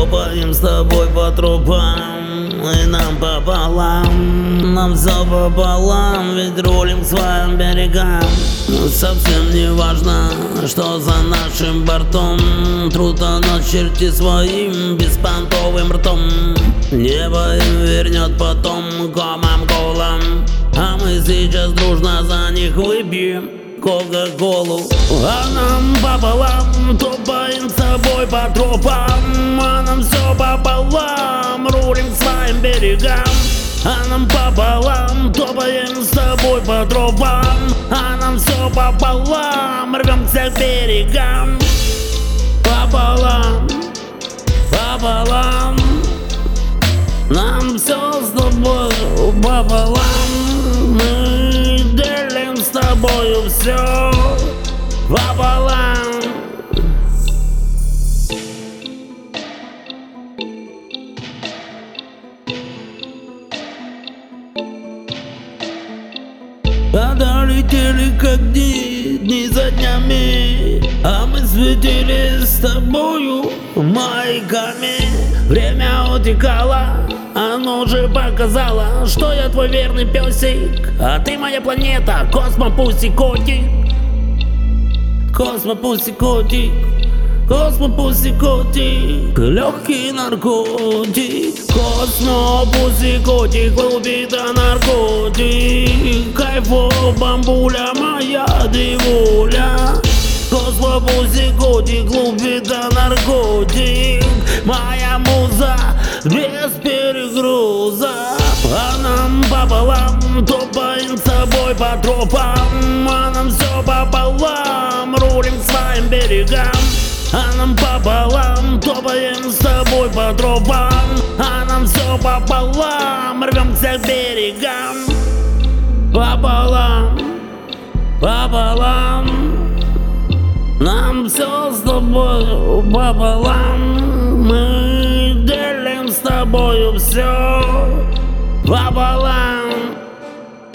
Топаем с тобой по трубам И нам пополам Нам все пополам Ведь рулим к своим берегам. Совсем не важно, что за нашим бортом. Трудно ночь черти своим беспонтовым ртом. Небо им вернет потом комом колом А мы сейчас дружно за них выпьем Кока-колу А нам пополам Топаем с собой по тропам своим берегам а нам пополам Топаем с тобой по тропам А нам все пополам Рвемся к берегам. Пополам Пополам Нам все с тобой пополам. Мы делим с тобою все Пополам А долетели как дни, дни за днями. А мы светили с тобою маяками Время утекало, оно уже показало Что я твой верный песик. А ты моя планета, космопуси котик Космопуси котик Космопуси котик Легкий наркотик. Космопуси котик Глубина наркотик Кайфо бамбуля моя дивуля. Космопуси котик Глубина наркотик. Моя муза без перегруза А нам пополам Топаем с собой по тропам. А нам все пополам Рулим своим берегам. А нам пополам Топаем с тобой по тропам. А нам все пополам Рвемся к берегам Пополам Пополам Нам все с тобой пополам Мы делим с тобою все Пополам